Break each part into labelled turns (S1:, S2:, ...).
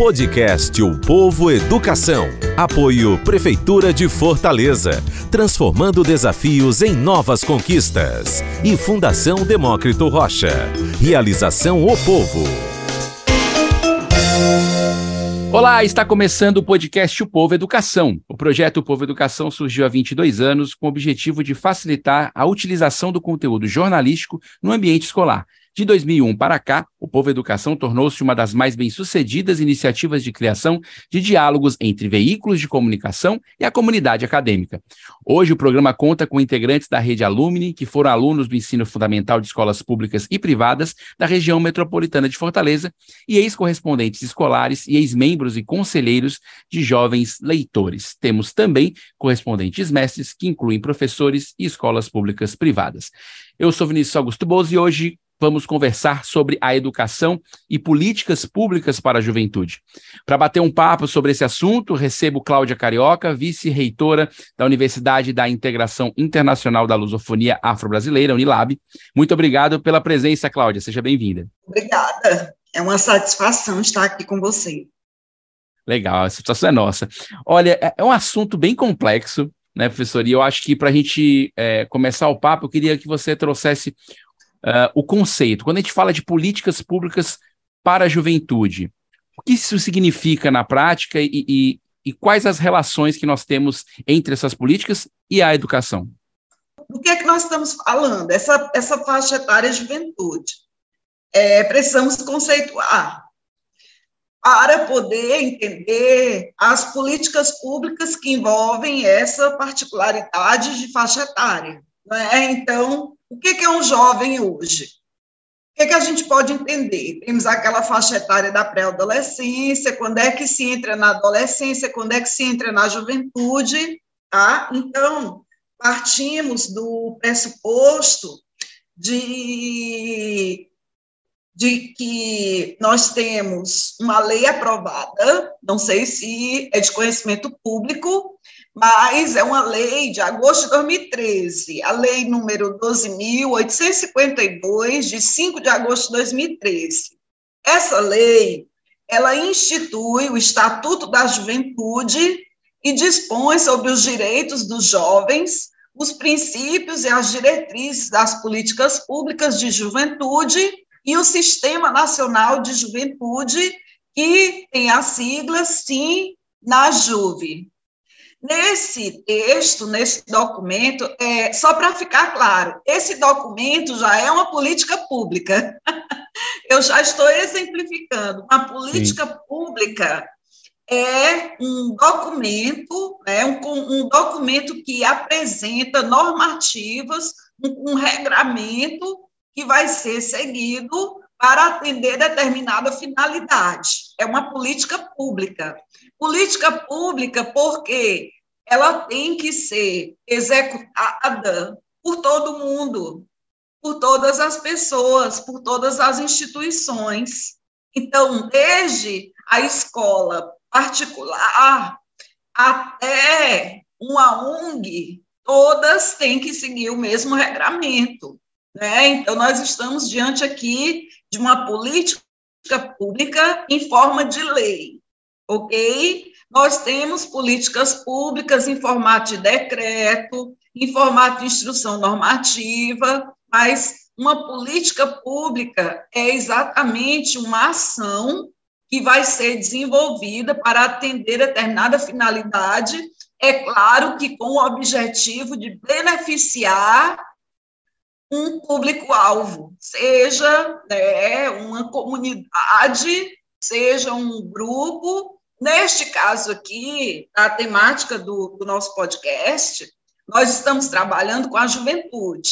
S1: Podcast O Povo Educação. Apoio Prefeitura de Fortaleza. Transformando desafios em novas conquistas. E Fundação Demócrito Rocha. Realização O Povo.
S2: Olá, está começando o podcast O Povo Educação. O projeto O Povo Educação surgiu há 22 anos com o objetivo de facilitar a utilização do conteúdo jornalístico no ambiente escolar de 2001 para cá, o Povo Educação tornou-se uma das mais bem-sucedidas iniciativas de criação de diálogos entre veículos de comunicação e a comunidade acadêmica. Hoje, o programa conta com integrantes da rede Alumni, que foram alunos do ensino fundamental de escolas públicas e privadas da região metropolitana de Fortaleza, e ex-correspondentes escolares e ex-membros e conselheiros de jovens leitores. Temos também correspondentes mestres, que incluem professores e escolas públicas privadas. Eu sou Vinícius Augusto Bozo e hoje vamos conversar sobre a educação e políticas públicas para a juventude. Para bater um papo sobre esse assunto, recebo Cláudia Carioca, vice-reitora da Universidade da Integração Internacional da Lusofonia Afro-Brasileira, Unilab. Muito obrigado pela presença, Cláudia. Seja bem-vinda.
S3: Obrigada. É uma satisfação estar aqui com você.
S2: Legal, a satisfação é nossa. Olha, é, é um assunto bem complexo, né, professor? E eu acho que para a gente é, começar o papo, eu queria que você trouxesse uh, o conceito. Quando a gente fala de políticas públicas para a juventude, o que isso significa na prática e, e, e quais as relações que nós temos entre essas políticas e a educação?
S3: Do que é que nós estamos falando? Essa, essa faixa etária juventude. É, precisamos conceituar para poder entender as políticas públicas que envolvem essa particularidade de faixa etária. Né? Então, o que é um jovem hoje? O que, a gente pode entender? Temos aquela faixa etária da pré-adolescência, quando é que se entra na adolescência, quando é que se entra na juventude, tá? Então, partimos do pressuposto de, de que nós temos uma lei aprovada, não sei se é de conhecimento público, mas é uma lei de agosto de 2013, a lei número 12.852, de 5 de agosto de 2013. Essa lei, ela institui o Estatuto da Juventude e dispõe sobre os direitos dos jovens, os princípios e as diretrizes das políticas públicas de juventude e o Sistema Nacional de Juventude, que tem a sigla SIM na JUVE. Nesse texto, nesse documento, é, só para ficar claro, esse documento já é uma política pública. Eu já estou exemplificando. Uma política Sim. pública é um documento, é um, um documento que apresenta normativas, um, um regramento que vai ser seguido para atender determinada finalidade. É uma política pública. Política pública porque ela tem que ser executada por todo mundo, por todas as pessoas, por todas as instituições. Então, desde a escola particular até uma ONG, todas têm que seguir o mesmo regramento. Né? Então, nós estamos diante aqui de uma política pública em forma de lei ok? Nós temos políticas públicas em formato de decreto, em formato de instrução normativa, mas uma política pública é exatamente uma ação que vai ser desenvolvida para atender determinada finalidade, é claro que com o objetivo de beneficiar um público-alvo, seja né, uma comunidade, seja um grupo Neste caso aqui, a temática do, do nosso podcast, nós estamos trabalhando com a juventude.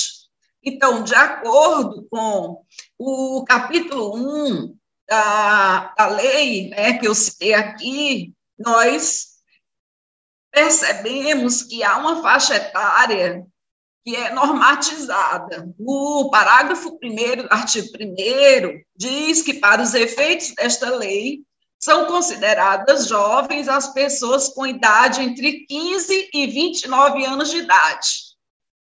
S3: Então, de acordo com o capítulo 1 da, da lei né, que eu citei aqui, nós percebemos que há uma faixa etária que é normatizada. O parágrafo 1 do artigo 1 diz que, para os efeitos desta lei, são consideradas jovens as pessoas com idade entre 15 e 29 anos de idade.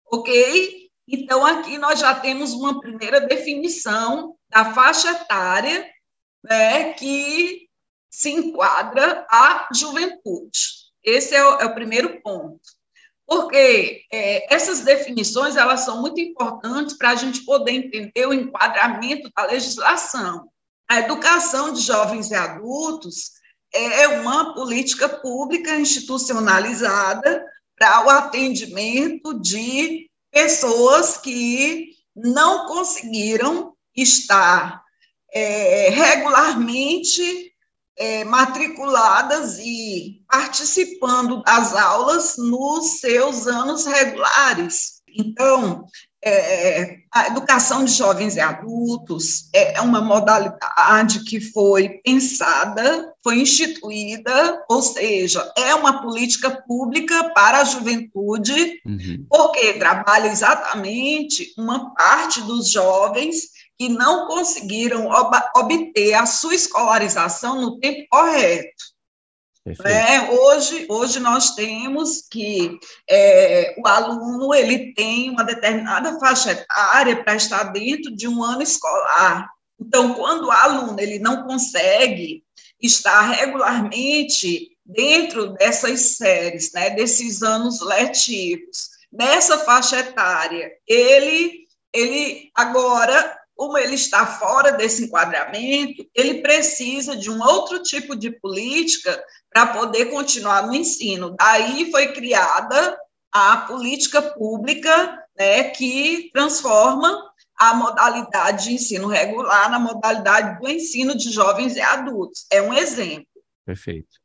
S3: Ok? Então, aqui nós já temos uma primeira definição da faixa etária, né, que se enquadra a juventude. Esse é o, é o primeiro ponto. Porque é, essas definições elas são muito importantes para a gente poder entender o enquadramento da legislação. A educação de jovens e adultos é uma política pública institucionalizada para o atendimento de pessoas que não conseguiram estar é, regularmente é, matriculadas e participando das aulas nos seus anos regulares. Então, é, a educação de jovens e adultos é uma modalidade que foi pensada, foi instituída, ou seja, é uma política pública para a juventude, uhum. porque trabalha exatamente uma parte dos jovens que não conseguiram ob obter a sua escolarização no tempo correto. É, hoje, hoje nós temos que é, o aluno ele tem uma determinada faixa etária para estar dentro de um ano escolar. Então, quando o aluno ele não consegue estar regularmente dentro dessas séries, né, desses anos letivos, nessa faixa etária, ele ele agora como ele está fora desse enquadramento, ele precisa de um outro tipo de política para poder continuar no ensino. Daí foi criada a política pública né, que transforma a modalidade de ensino regular na modalidade do ensino de jovens e adultos. É um exemplo.
S2: Perfeito.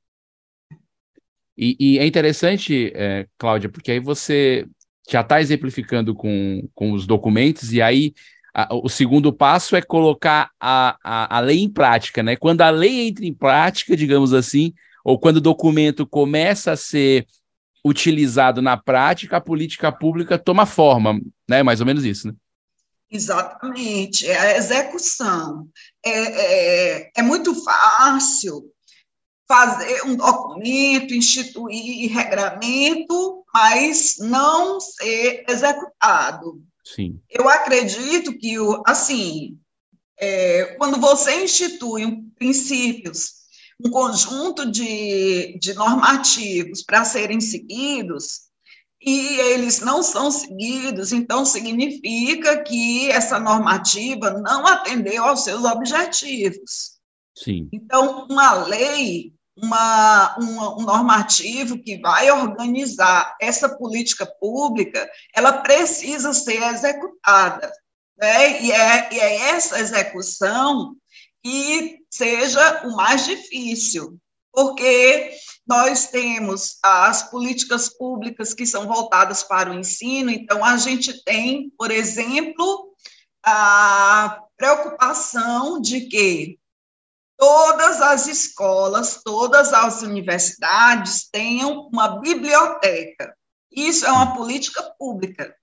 S2: E, e é interessante, é, Cláudia, porque aí você já está exemplificando com, com os documentos, e aí a, o segundo passo é colocar a, a, a lei em prática, né? Quando a lei entra em prática, digamos assim, ou quando o documento começa a ser utilizado na prática, a política pública toma forma, né? Mais ou menos isso, né?
S3: Exatamente, é a execução. É, é, é muito fácil fazer um documento, instituir regramento, mas não ser executado.
S2: Sim.
S3: Eu acredito que, assim, é, quando você institui um, princípios, um conjunto de, de normativos para serem seguidos, e eles não são seguidos, então significa que essa normativa não atendeu aos seus objetivos.
S2: Sim.
S3: Então, uma lei uma, um normativo que vai organizar essa política pública, ela precisa ser executada. Né? E, é, e é essa execução que seja o mais difícil, porque nós temos as políticas públicas que são voltadas para o ensino, então a gente tem, por exemplo, a preocupação de que todas as escolas, todas as universidades tenham uma biblioteca. Isso é uma política pública,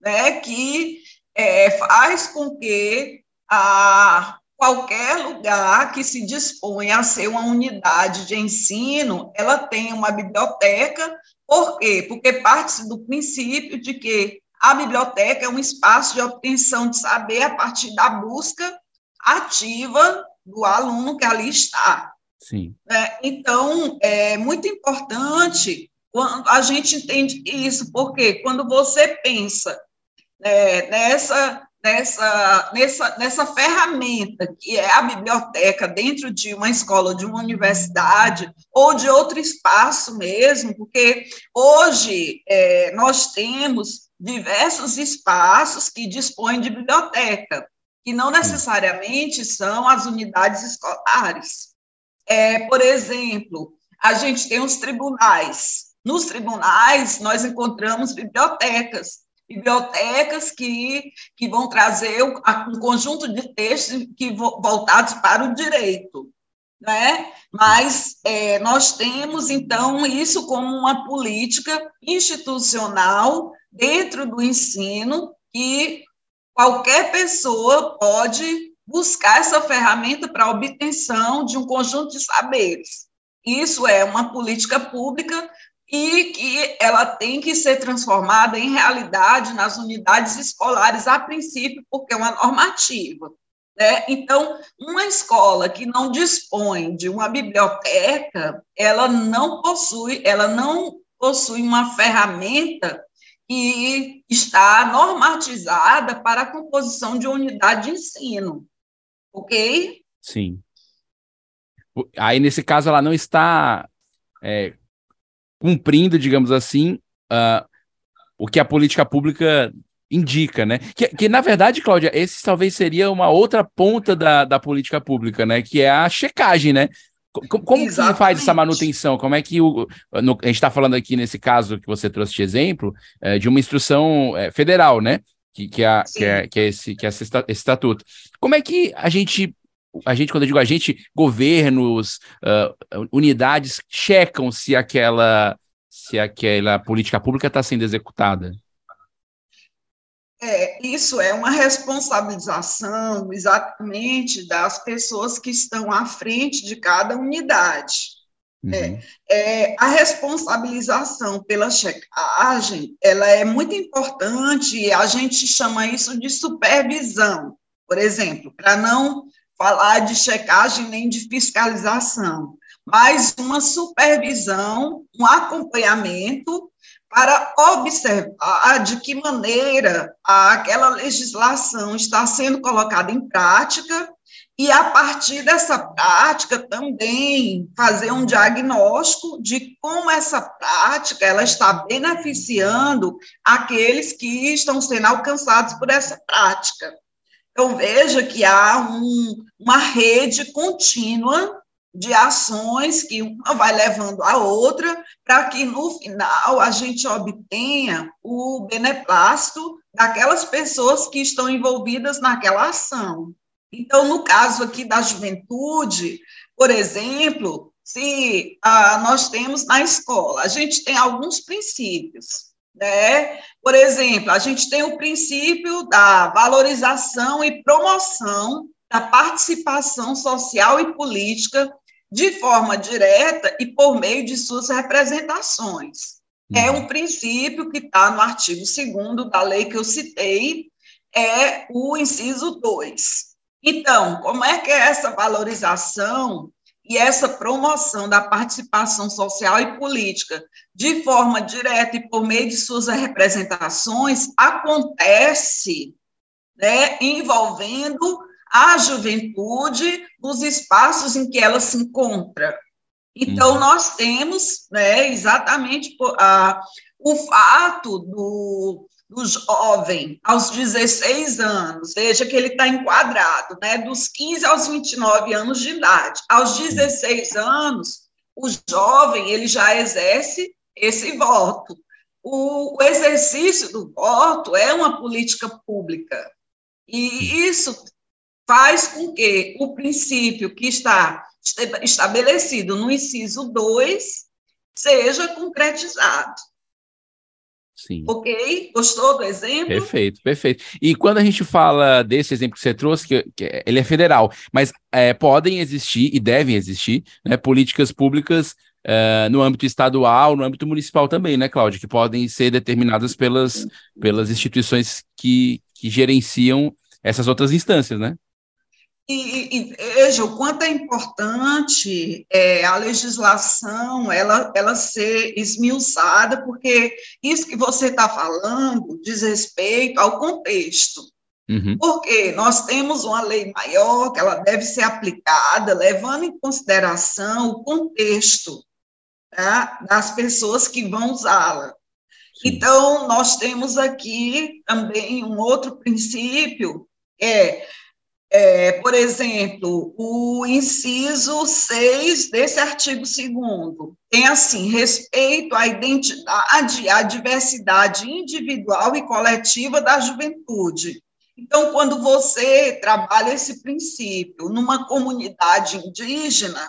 S3: né, que é, faz com que a qualquer lugar que se dispõe a ser uma unidade de ensino, ela tenha uma biblioteca. Por quê? Porque parte do princípio de que a biblioteca é um espaço de obtenção de saber a partir da busca ativa do aluno que ali está.
S2: Sim.
S3: É, então, é muito importante quando a gente entende isso, porque quando você pensa é, nessa, nessa, nessa, nessa ferramenta que é a biblioteca dentro de uma escola, de uma universidade, ou de outro espaço mesmo, porque hoje é, nós temos diversos espaços que dispõem de biblioteca que não necessariamente são as unidades escolares. É, por exemplo, a gente tem os tribunais. Nos tribunais, nós encontramos bibliotecas, bibliotecas que, que vão trazer um conjunto de textos que voltados para o direito. Né? Mas é, nós temos, então, isso como uma política institucional dentro do ensino que qualquer pessoa pode buscar essa ferramenta para obtenção de um conjunto de saberes. Isso é uma política pública e que ela tem que ser transformada em realidade nas unidades escolares a princípio, porque é uma normativa. Né? Então, uma escola que não dispõe de uma biblioteca, ela não possui, ela não possui uma ferramenta que está normatizada para a composição de unidade de ensino. Ok?
S2: Sim. Aí, nesse caso, ela não está é, cumprindo, digamos assim, uh, o que a política pública indica, né? Que, que, na verdade, Cláudia, esse talvez seria uma outra ponta da, da política pública, né? Que é a checagem, né? Como, como que faz essa manutenção? Como é que o. No, a gente está falando aqui nesse caso que você trouxe de exemplo, é, de uma instrução é, federal, né? Que, que, é, que, é, que é esse, que é esse estatuto. Como é que a gente a gente, quando eu digo a gente, governos, uh, unidades checam se aquela, se aquela política pública está sendo executada?
S3: É, isso é uma responsabilização exatamente das pessoas que estão à frente de cada unidade. Uhum. É, é, a responsabilização pela checagem, ela é muito importante, e a gente chama isso de supervisão, por exemplo, para não falar de checagem nem de fiscalização, mas uma supervisão, um acompanhamento para observar de que maneira aquela legislação está sendo colocada em prática e, a partir dessa prática, também fazer um diagnóstico de como essa prática ela está beneficiando aqueles que estão sendo alcançados por essa prática. Então, veja que há um, uma rede contínua de ações que uma vai levando a outra, para que no final a gente obtenha o beneplácito daquelas pessoas que estão envolvidas naquela ação. Então, no caso aqui da juventude, por exemplo, se ah, nós temos na escola, a gente tem alguns princípios. Né? Por exemplo, a gente tem o princípio da valorização e promoção da participação social e política de forma direta e por meio de suas representações. É uhum. um princípio que está no artigo 2 da lei que eu citei, é o inciso 2. Então, como é que é essa valorização e essa promoção da participação social e política de forma direta e por meio de suas representações acontece né, envolvendo a juventude nos espaços em que ela se encontra. Então, uhum. nós temos né, exatamente a, o fato do, do jovem aos 16 anos, veja que ele está enquadrado, né, dos 15 aos 29 anos de idade. Aos 16 anos, o jovem ele já exerce esse voto. O, o exercício do voto é uma política pública. E isso faz com que o princípio que está estabelecido no inciso 2 seja concretizado.
S2: Sim.
S3: Ok? Gostou do exemplo?
S2: Perfeito, perfeito. E quando a gente fala desse exemplo que você trouxe, que, que ele é federal, mas é, podem existir e devem existir né, políticas públicas é, no âmbito estadual, no âmbito municipal também, né, Cláudia? Que podem ser determinadas pelas, pelas instituições que, que gerenciam essas outras instâncias, né?
S3: E, e, veja o quanto é importante é, a legislação ela, ela ser esmiuçada, porque isso que você está falando diz respeito ao contexto. Uhum. Porque nós temos uma lei maior que ela deve ser aplicada, levando em consideração o contexto tá, das pessoas que vão usá-la. Então, nós temos aqui também um outro princípio, é é, por exemplo, o inciso 6 desse artigo 2 tem assim: respeito à identidade e à diversidade individual e coletiva da juventude. Então, quando você trabalha esse princípio numa comunidade indígena,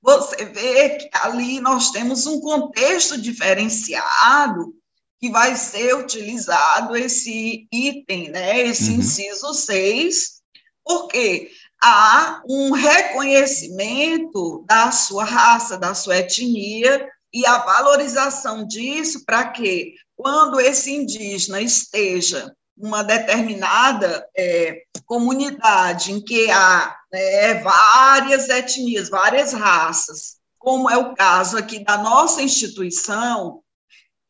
S3: você vê que ali nós temos um contexto diferenciado que vai ser utilizado esse item, né, esse uhum. inciso 6, porque há um reconhecimento da sua raça, da sua etnia, e a valorização disso para que, quando esse indígena esteja uma determinada é, comunidade em que há né, várias etnias, várias raças, como é o caso aqui da nossa instituição,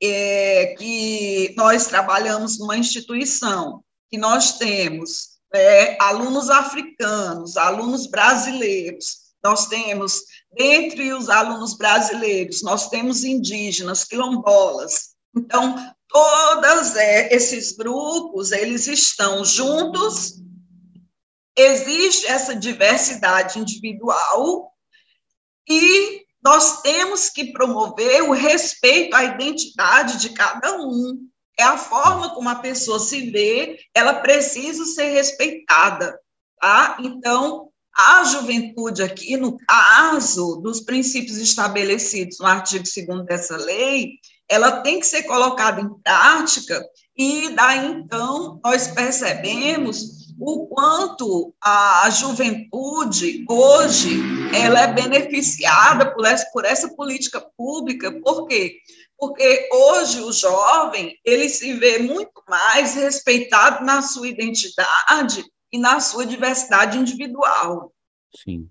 S3: é, que nós trabalhamos numa instituição que nós temos é, alunos africanos, alunos brasileiros, nós temos, dentre os alunos brasileiros, nós temos indígenas, quilombolas. Então, todos é, esses grupos, eles estão juntos, existe essa diversidade individual e nós temos que promover o respeito à identidade de cada um. É a forma como a pessoa se vê, ela precisa ser respeitada, tá? Então, a juventude aqui, no caso dos princípios estabelecidos no artigo 2 dessa lei, ela tem que ser colocada em prática e daí então nós percebemos o quanto a juventude hoje ela é beneficiada por essa, por essa política pública, por quê? Porque hoje o jovem, ele se vê muito mais respeitado na sua identidade e na sua diversidade individual.
S2: Sim.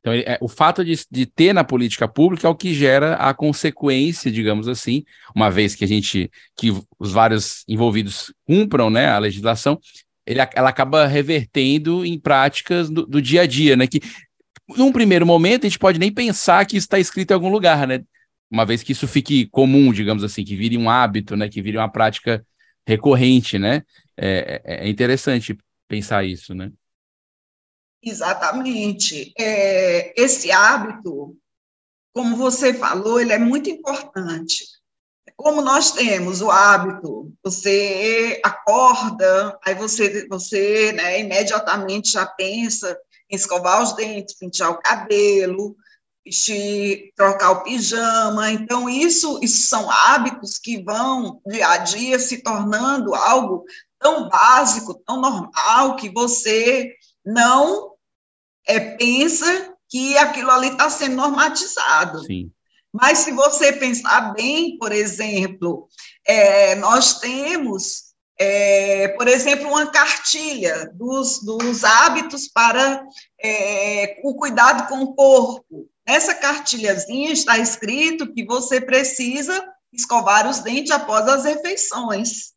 S2: Então, é, o fato de, de, ter na política pública é o que gera a consequência, digamos assim, uma vez que a gente, que os vários envolvidos cumpram né, a legislação, ele, ela acaba revertendo em práticas do, do, dia a dia, né? Que num primeiro momento a gente pode nem pensar que isso está escrito em algum lugar, né? Uma vez que isso fique comum, digamos assim, que vire um hábito, né? Que vire uma prática recorrente, né? É, é, é interessante pensar isso, né?
S3: Exatamente. É, esse hábito, como você falou, ele é muito importante como nós temos o hábito, você acorda, aí você, você né, imediatamente já pensa em escovar os dentes, pentear o cabelo, vestir, trocar o pijama. Então, isso, isso são hábitos que vão, dia a dia, se tornando algo tão básico, tão normal, que você não é, pensa que aquilo ali está sendo normatizado.
S2: Sim.
S3: Mas se você pensar bem, por exemplo, é, nós temos, é, por exemplo, uma cartilha dos, dos hábitos para é, o cuidado com o corpo. Nessa cartilhazinha está escrito que você precisa escovar os dentes após as refeições.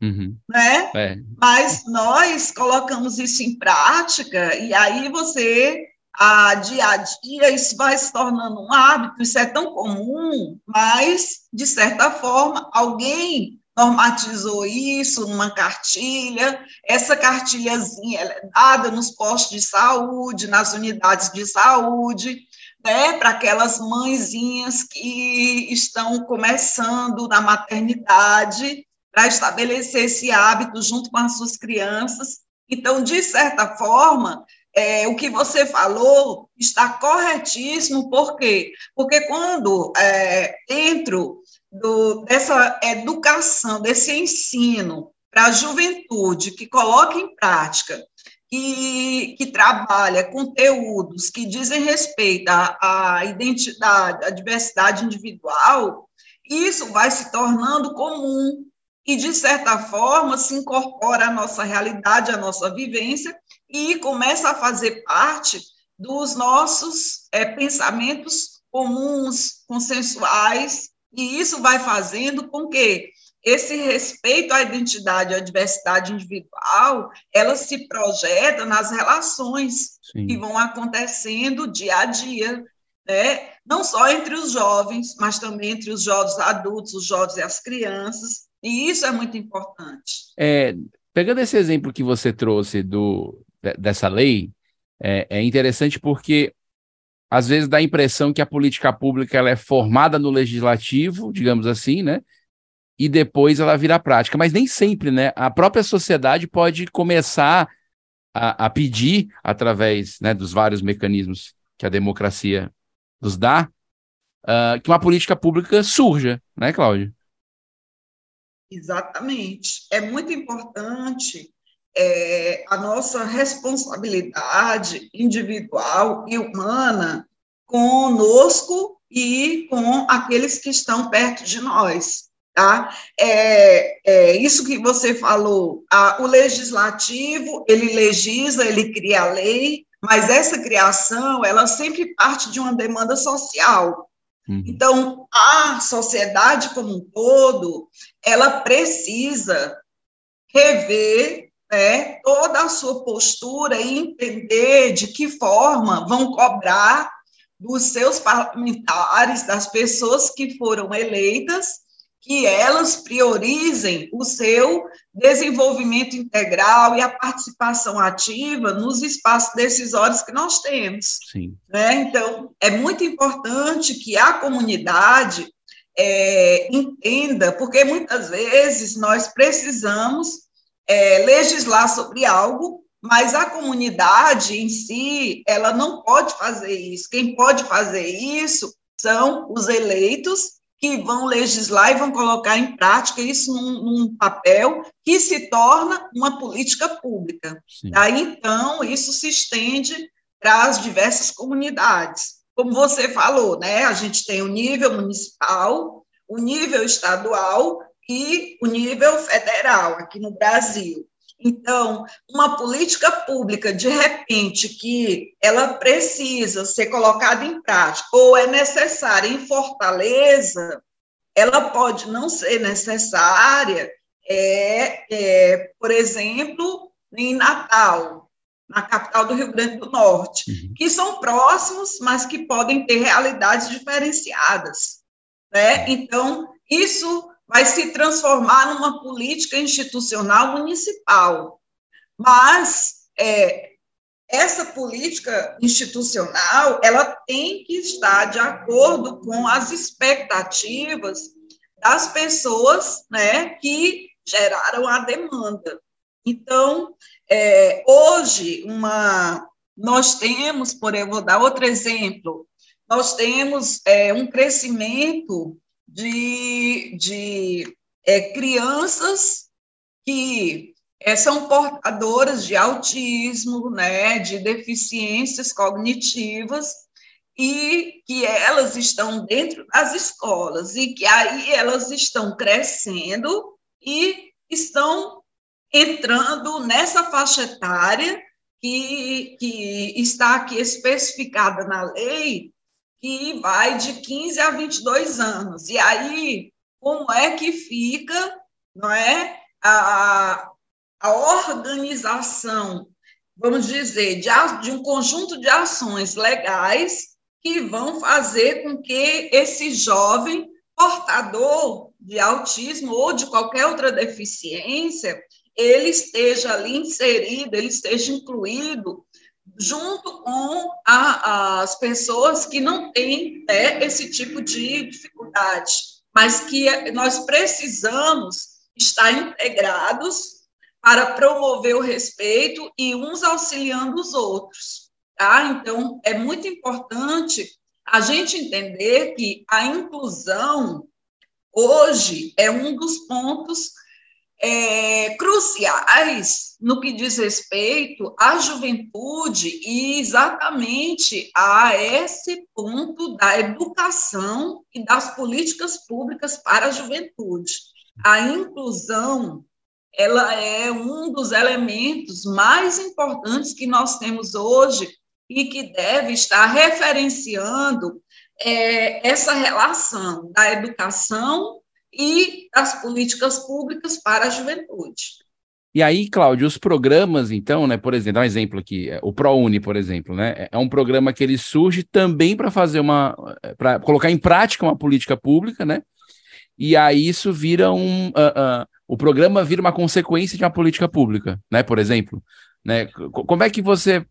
S2: Uhum.
S3: Né?
S2: É.
S3: Mas nós colocamos isso em prática e aí você a dia a dia, isso vai se tornando um hábito, isso é tão comum, mas, de certa forma, alguém normatizou isso numa cartilha, essa cartilhazinha é dada nos postos de saúde, nas unidades de saúde, né, para aquelas mãezinhas que estão começando na maternidade, para estabelecer esse hábito junto com as suas crianças. Então, de certa forma, é, o que você falou está corretíssimo, por quê? Porque quando, é, dentro do, dessa educação, desse ensino para a juventude, que coloca em prática, que, que trabalha conteúdos que dizem respeito à, à identidade, à diversidade individual, isso vai se tornando comum e, de certa forma, se incorpora à nossa realidade, à nossa vivência, e começa a fazer parte dos nossos é, pensamentos comuns, consensuais, e isso vai fazendo com que esse respeito à identidade, à diversidade individual, ela se projeta nas relações Sim. que vão acontecendo dia a dia, né? não só entre os jovens, mas também entre os jovens adultos, os jovens e as crianças, e isso é muito importante.
S2: É, pegando esse exemplo que você trouxe do, dessa lei é, é interessante porque às vezes dá a impressão que a política pública ela é formada no legislativo, digamos assim, né? E depois ela vira prática. Mas nem sempre, né? A própria sociedade pode começar a, a pedir, através né, dos vários mecanismos que a democracia nos dá, uh, que uma política pública surja, né, Cláudio?
S3: Exatamente. É muito importante é, a nossa responsabilidade individual e humana conosco e com aqueles que estão perto de nós. Tá? É, é, isso que você falou, a, o legislativo, ele legisla, ele cria a lei, mas essa criação, ela sempre parte de uma demanda social. Uhum. Então, a sociedade como um todo, ela precisa rever né, toda a sua postura e entender de que forma vão cobrar dos seus parlamentares, das pessoas que foram eleitas, que elas priorizem o seu desenvolvimento integral e a participação ativa nos espaços decisórios que nós temos. Sim. Né? Então, é muito importante que a comunidade é, entenda, porque muitas vezes nós precisamos é, legislar sobre algo, mas a comunidade em si, ela não pode fazer isso. Quem pode fazer isso são os eleitos que vão legislar e vão colocar em prática isso num, num papel que se torna uma política pública. Sim. Aí, então, isso se estende para as diversas comunidades. Como você falou, né, a gente tem o nível municipal, o nível estadual e o nível federal, aqui no Brasil. Então, uma política pública, de repente, que ela precisa ser colocada em prática ou é necessária em Fortaleza, ela pode não ser necessária, é, é, por exemplo, em Natal, na capital do Rio Grande do Norte, uhum. que são próximos, mas que podem ter realidades diferenciadas. Né? Então, isso vai se transformar numa política institucional municipal. Mas é, essa política institucional ela tem que estar de acordo com as expectativas das pessoas né, que geraram a demanda. Então, é, hoje, uma, nós temos, por eu vou dar outro exemplo, nós temos é, um crescimento de, de é, crianças que é, são portadoras de autismo, né, de deficiências cognitivas, e que elas estão dentro das escolas, e que aí elas estão crescendo e estão entrando nessa faixa etária que, que está aqui especificada na lei, que vai de 15 a 22 anos. E aí, como é que fica não é, a, a organização, vamos dizer, de, de um conjunto de ações legais que vão fazer com que esse jovem portador de autismo ou de qualquer outra deficiência, ele esteja ali inserido, ele esteja incluído junto com a, as pessoas que não têm né, esse tipo de dificuldade, mas que nós precisamos estar integrados para promover o respeito e uns auxiliando os outros. Tá? Então, é muito importante a gente entender que a inclusão hoje é um dos pontos é, cruciais no que diz respeito à juventude e exatamente a esse ponto da educação e das políticas públicas para a juventude. A inclusão ela é um dos elementos mais importantes que nós temos hoje e que deve estar referenciando é, essa relação da educação e das políticas públicas para a juventude.
S2: E aí, Cláudio, os programas, então, né, por exemplo, dá um exemplo aqui, é, o ProUni, por exemplo, né, é, é um programa que ele surge também para fazer uma, para colocar em prática uma política pública, né, e aí isso vira um, uh, uh, o programa vira uma consequência de uma política pública, né, por exemplo, né, como é que você,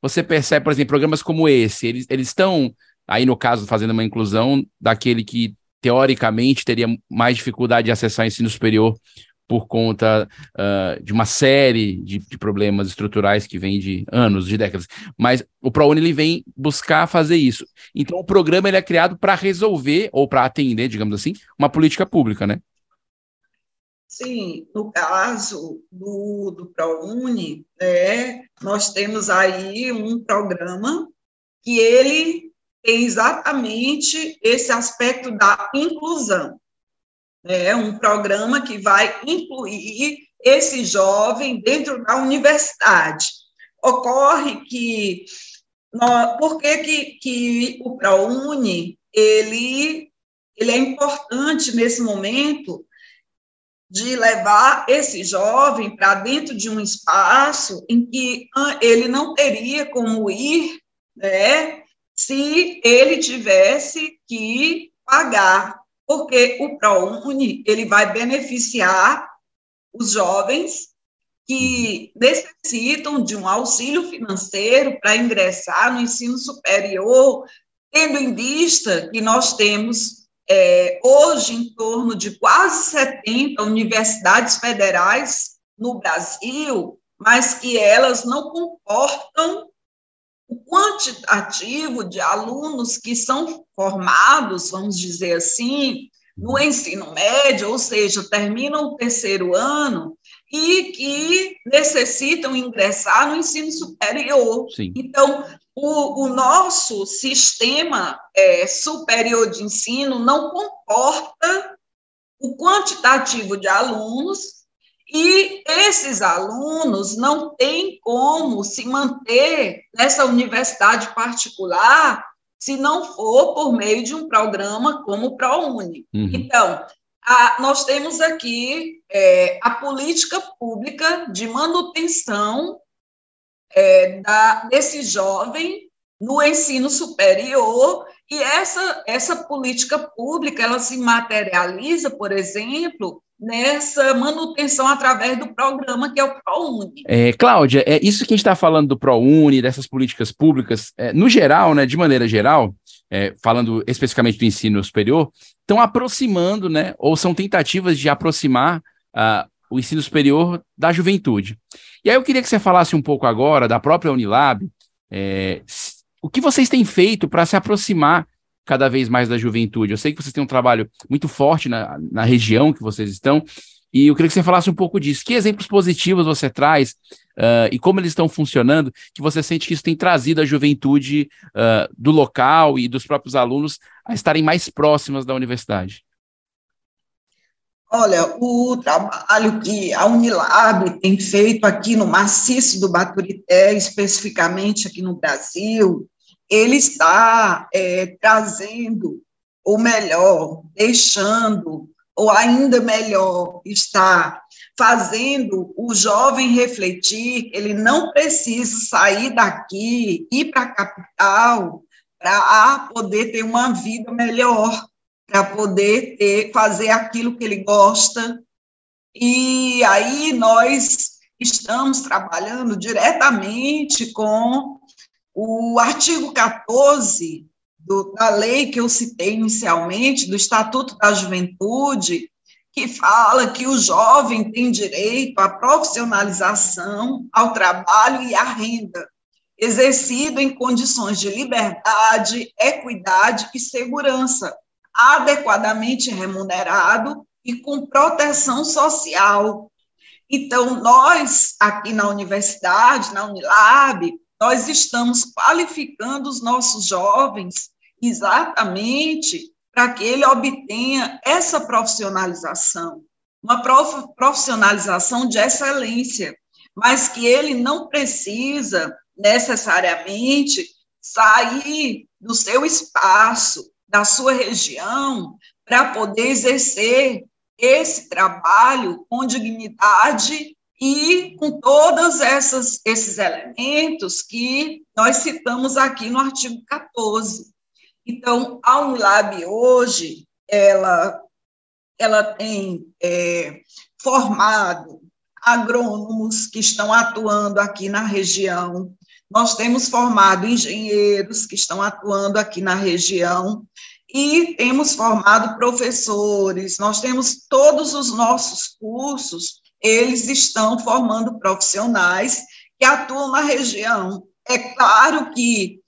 S2: você percebe, por exemplo, programas como esse, eles, eles estão, aí no caso, fazendo uma inclusão daquele que teoricamente teria mais dificuldade de acessar ensino superior por conta uh, de uma série de, de, problemas estruturais que vem de anos, de décadas. Mas o ProUni ele vem buscar fazer isso. Então o programa ele é criado para resolver ou para atender, digamos assim, uma política pública, né?
S3: Sim, no caso do, do ProUni, é, nós temos aí um programa que ele exatamente esse aspecto da inclusão. é um programa que vai incluir esse jovem dentro da universidade. Ocorre que, por que, que, que o ProUni, ele, ele é importante nesse momento de levar esse jovem para dentro de um espaço em que ele não teria como ir, né, se ele tivesse que pagar, porque o ProUni ele vai beneficiar os jovens que necessitam de um auxílio financeiro para ingressar no ensino superior, tendo em vista que nós temos é, hoje em torno de quase 70 universidades federais no Brasil, mas que elas não comportam o quantitativo de alunos que são formados, vamos dizer assim, no ensino médio, ou seja, terminam o terceiro ano e que necessitam ingressar no ensino superior. Sim. Então, o, o, nosso sistema é, superior de ensino não comporta o quantitativo de alunos e esses alunos não têm como se manter nessa universidade particular se não for por meio de um programa como o ProUni. Uhum. Então, a, nós temos aqui é, a política pública de manutenção é, da, desse jovem no ensino superior e essa, essa política pública ela se materializa, por exemplo, nessa manutenção através do programa que é o ProUni.
S2: É, Cláudia, é isso que a gente está falando do ProUni, dessas políticas públicas, é, no geral, né, de maneira geral, é, falando especificamente do ensino superior, estão aproximando, né, ou são tentativas de aproximar uh, o ensino superior da juventude. E aí eu queria que você falasse um pouco agora da própria Unilab, é, o que vocês têm feito para se aproximar cada vez mais da juventude. Eu sei que vocês têm um trabalho muito forte na, na região que vocês estão, e eu queria que você falasse um pouco disso. Que exemplos positivos você traz uh, e como eles estão funcionando, que você sente que isso tem trazido a juventude uh, do local e dos próprios alunos a estarem mais próximas da universidade?
S3: Olha, o trabalho que a Unilab tem feito aqui no maciço do Baturité, especificamente aqui no Brasil, ele está é, trazendo, ou melhor, deixando, ou ainda melhor, está fazendo o jovem refletir ele não precisa sair daqui, ir para a capital, para poder ter uma vida melhor, para poder ter, fazer aquilo que ele gosta. E aí nós estamos trabalhando diretamente com o artigo 14 do, da lei que eu citei inicialmente, do Estatuto da Juventude, que fala que o jovem tem direito à profissionalização, ao trabalho e à renda, exercido em condições de liberdade, equidade e segurança, adequadamente remunerado e com proteção social. Então, nós, aqui na universidade, na Unilab, nós estamos qualificando os nossos jovens exatamente para que ele obtenha essa profissionalização, uma profissionalização de excelência, mas que ele não precisa necessariamente sair do seu espaço, da sua região, para poder exercer esse trabalho com dignidade e com todos essas, esses elementos que nós citamos aqui no artigo 14. Então, a Unilab hoje, ela, ela tem é, formado agrônomos que estão atuando aqui na região, nós temos formado engenheiros que estão atuando aqui na região, e temos formado professores, nós temos todos os nossos cursos eles estão formando profissionais que atuam na região. É claro que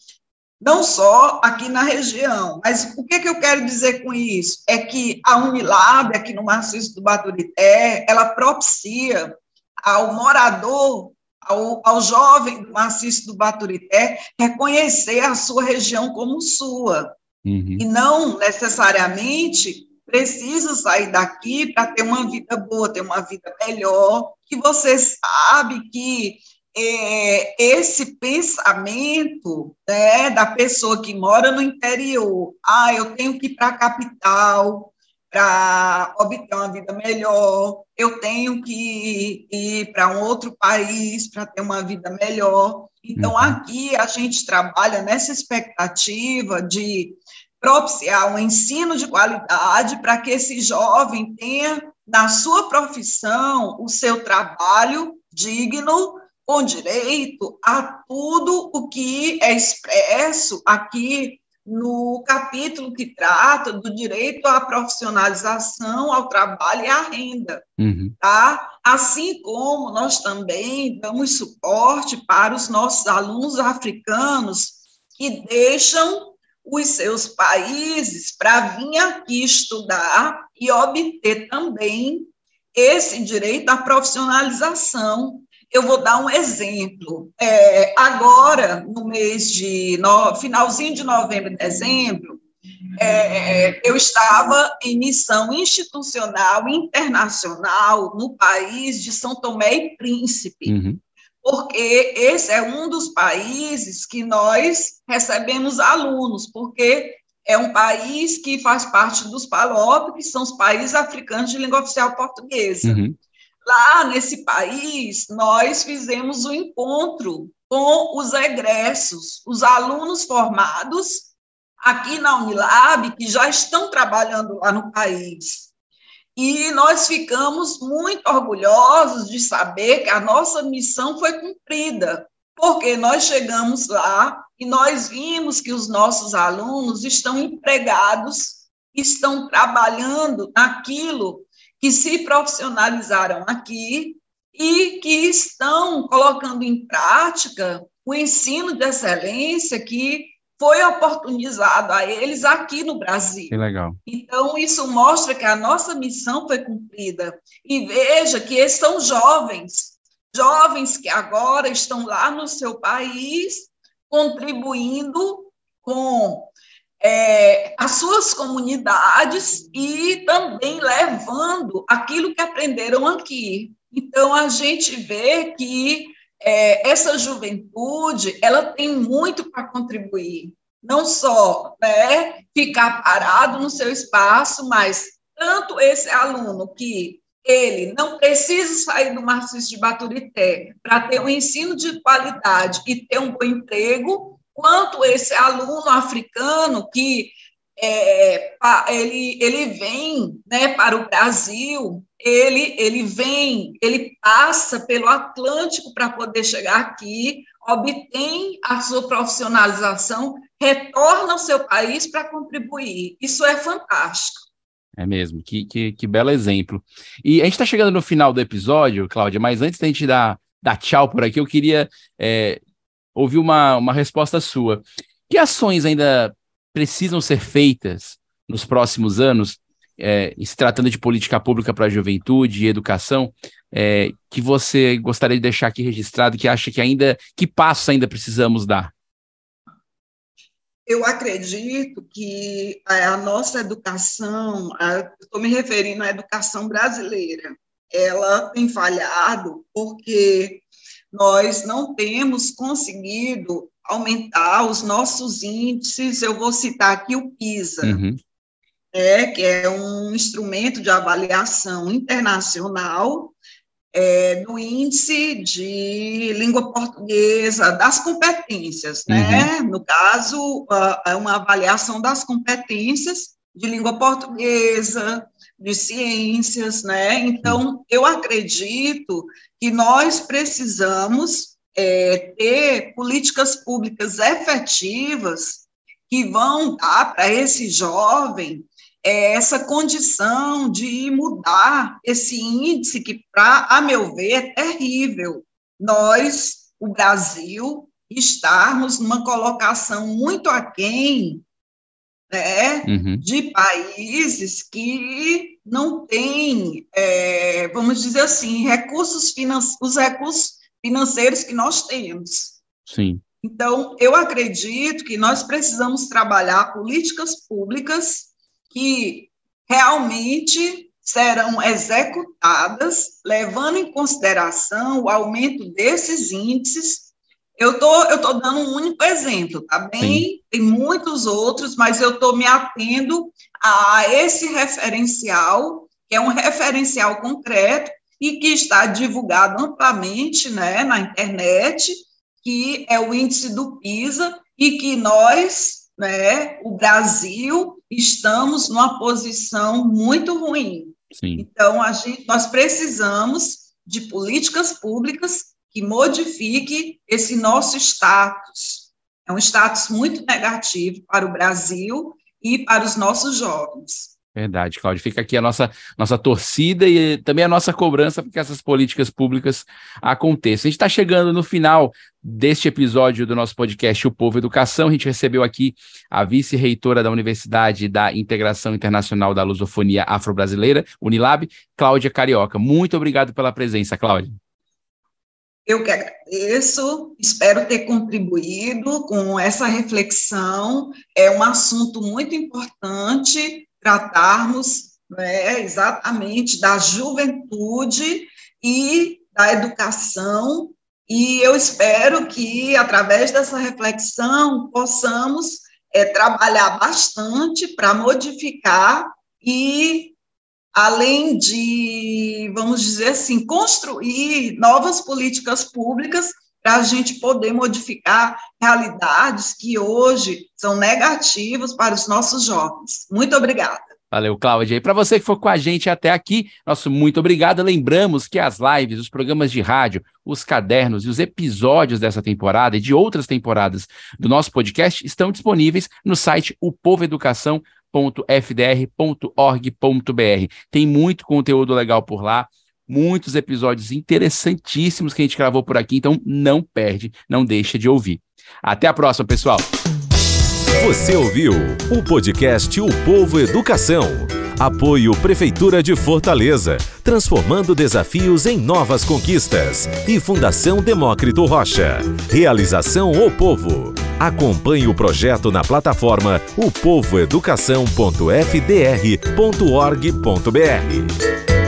S3: não só aqui na região, mas o que, que eu quero dizer com isso? É que a Unilab, aqui no Maciço do Baturité, ela propicia ao morador, ao, ao jovem do Maciço do Baturité, reconhecer a sua região como sua, uhum. e não necessariamente precisa sair daqui para ter uma vida boa, ter uma vida melhor, que você sabe que é, esse pensamento né, da pessoa que mora no interior, ah, eu tenho que ir para a capital para obter uma vida melhor, eu tenho que ir para um outro país para ter uma vida melhor. Então, uhum. aqui a gente trabalha nessa expectativa de propiciar um ensino de qualidade para que esse jovem tenha na sua profissão o seu trabalho digno, com direito a tudo o que é expresso aqui no capítulo que trata do direito à profissionalização, ao trabalho e à renda, uhum. tá? Assim como nós também damos suporte para os nossos alunos africanos que deixam os seus países para vir aqui estudar e obter também esse direito à profissionalização. Eu vou dar um exemplo. É, agora, no mês de no, finalzinho de novembro e dezembro, é, eu estava em missão institucional internacional no país de São Tomé e Príncipe. Uhum porque esse é um dos países que nós recebemos alunos, porque é um país que faz parte dos PALOP, que são os países africanos de língua oficial portuguesa. Uhum. Lá nesse país, nós fizemos um encontro com os egressos, os alunos formados aqui na Unilab, que já estão trabalhando lá no país. E nós ficamos muito orgulhosos de saber que a nossa missão foi cumprida, porque nós chegamos lá e nós vimos que os nossos alunos estão empregados, estão trabalhando naquilo que se profissionalizaram aqui e que estão colocando em prática o ensino de excelência que foi oportunizado a eles aqui no Brasil.
S2: Que legal.
S3: Então, isso mostra que a nossa missão foi cumprida. E veja que eles são jovens, jovens que agora estão lá no seu país, contribuindo com é, as suas comunidades e também levando aquilo que aprenderam aqui. Então, a gente vê que é, essa juventude ela tem muito para contribuir, não só né, ficar parado no seu espaço, mas tanto esse aluno que ele não precisa sair do Marxista de Baturité para ter um ensino de qualidade e ter um bom emprego, quanto esse aluno africano que é, ele, ele vem né, para o Brasil ele, ele vem, ele passa pelo Atlântico para poder chegar aqui, obtém a sua profissionalização, retorna ao seu país para contribuir. Isso é fantástico.
S2: É mesmo, que, que, que belo exemplo. E a gente está chegando no final do episódio, Cláudia, mas antes da gente dar, dar tchau por aqui, eu queria é, ouvir uma, uma resposta sua. Que ações ainda precisam ser feitas nos próximos anos é, se tratando de política pública para a juventude e educação, é, que você gostaria de deixar aqui registrado, que acha que ainda, que passos ainda precisamos dar?
S3: Eu acredito que a nossa educação, estou me referindo à educação brasileira, ela tem falhado porque nós não temos conseguido aumentar os nossos índices. Eu vou citar aqui o PISA. Uhum é, que é um instrumento de avaliação internacional é, do índice de língua portuguesa, das competências, né? Uhum. No caso, é uma avaliação das competências de língua portuguesa, de ciências, né? Então, eu acredito que nós precisamos é, ter políticas públicas efetivas que vão dar para esse jovem é essa condição de mudar esse índice que, pra, a meu ver, é terrível. Nós, o Brasil, estarmos numa colocação muito aquém né, uhum. de países que não têm, é, vamos dizer assim, recursos os recursos financeiros que nós temos.
S2: Sim.
S3: Então, eu acredito que nós precisamos trabalhar políticas públicas que realmente serão executadas, levando em consideração o aumento desses índices. Eu tô, eu tô dando um único exemplo, tá bem? Sim. Tem muitos outros, mas eu estou me atendo a esse referencial, que é um referencial concreto e que está divulgado amplamente né, na internet, que é o índice do PISA, e que nós, né, o Brasil, estamos numa posição muito ruim. Sim. Então, a gente, nós precisamos de políticas públicas que modifiquem esse nosso status. É um status muito negativo para o Brasil e para os nossos jovens.
S2: Verdade, Cláudio. Fica aqui a nossa, nossa torcida e também a nossa cobrança para que essas políticas públicas aconteçam. A gente está chegando no final deste episódio do nosso podcast O Povo Educação. A gente recebeu aqui a vice-reitora da Universidade da Integração Internacional da Lusofonia Afro-Brasileira, Unilab, Cláudia Carioca. Muito obrigado pela presença, Cláudia.
S3: Eu que agradeço, espero ter contribuído com essa reflexão. É um assunto muito importante tratarmos né, exatamente da juventude e da educação, e eu espero que, através dessa reflexão, possamos é, trabalhar bastante para modificar e, além de, vamos dizer assim, construir novas políticas públicas para a gente poder modificar realidades que hoje são negativas para os nossos jovens. Muito obrigada.
S2: Valeu, Cláudia. E para você que for com a gente até aqui, nosso muito obrigado. Lembramos que as lives, os programas de rádio, os cadernos e os episódios dessa temporada e de outras temporadas do nosso podcast estão disponíveis no site upovoeducação.fdr.org.br. Tem muito conteúdo legal por lá muitos episódios interessantíssimos que a gente gravou por aqui, então não perde, não deixa de ouvir. Até a próxima, pessoal.
S1: Você ouviu o podcast O Povo Educação. Apoio Prefeitura de Fortaleza, transformando desafios em novas conquistas. E Fundação Demócrito Rocha. Realização O Povo. Acompanhe o projeto na plataforma opovoeducação.fdr.org.br.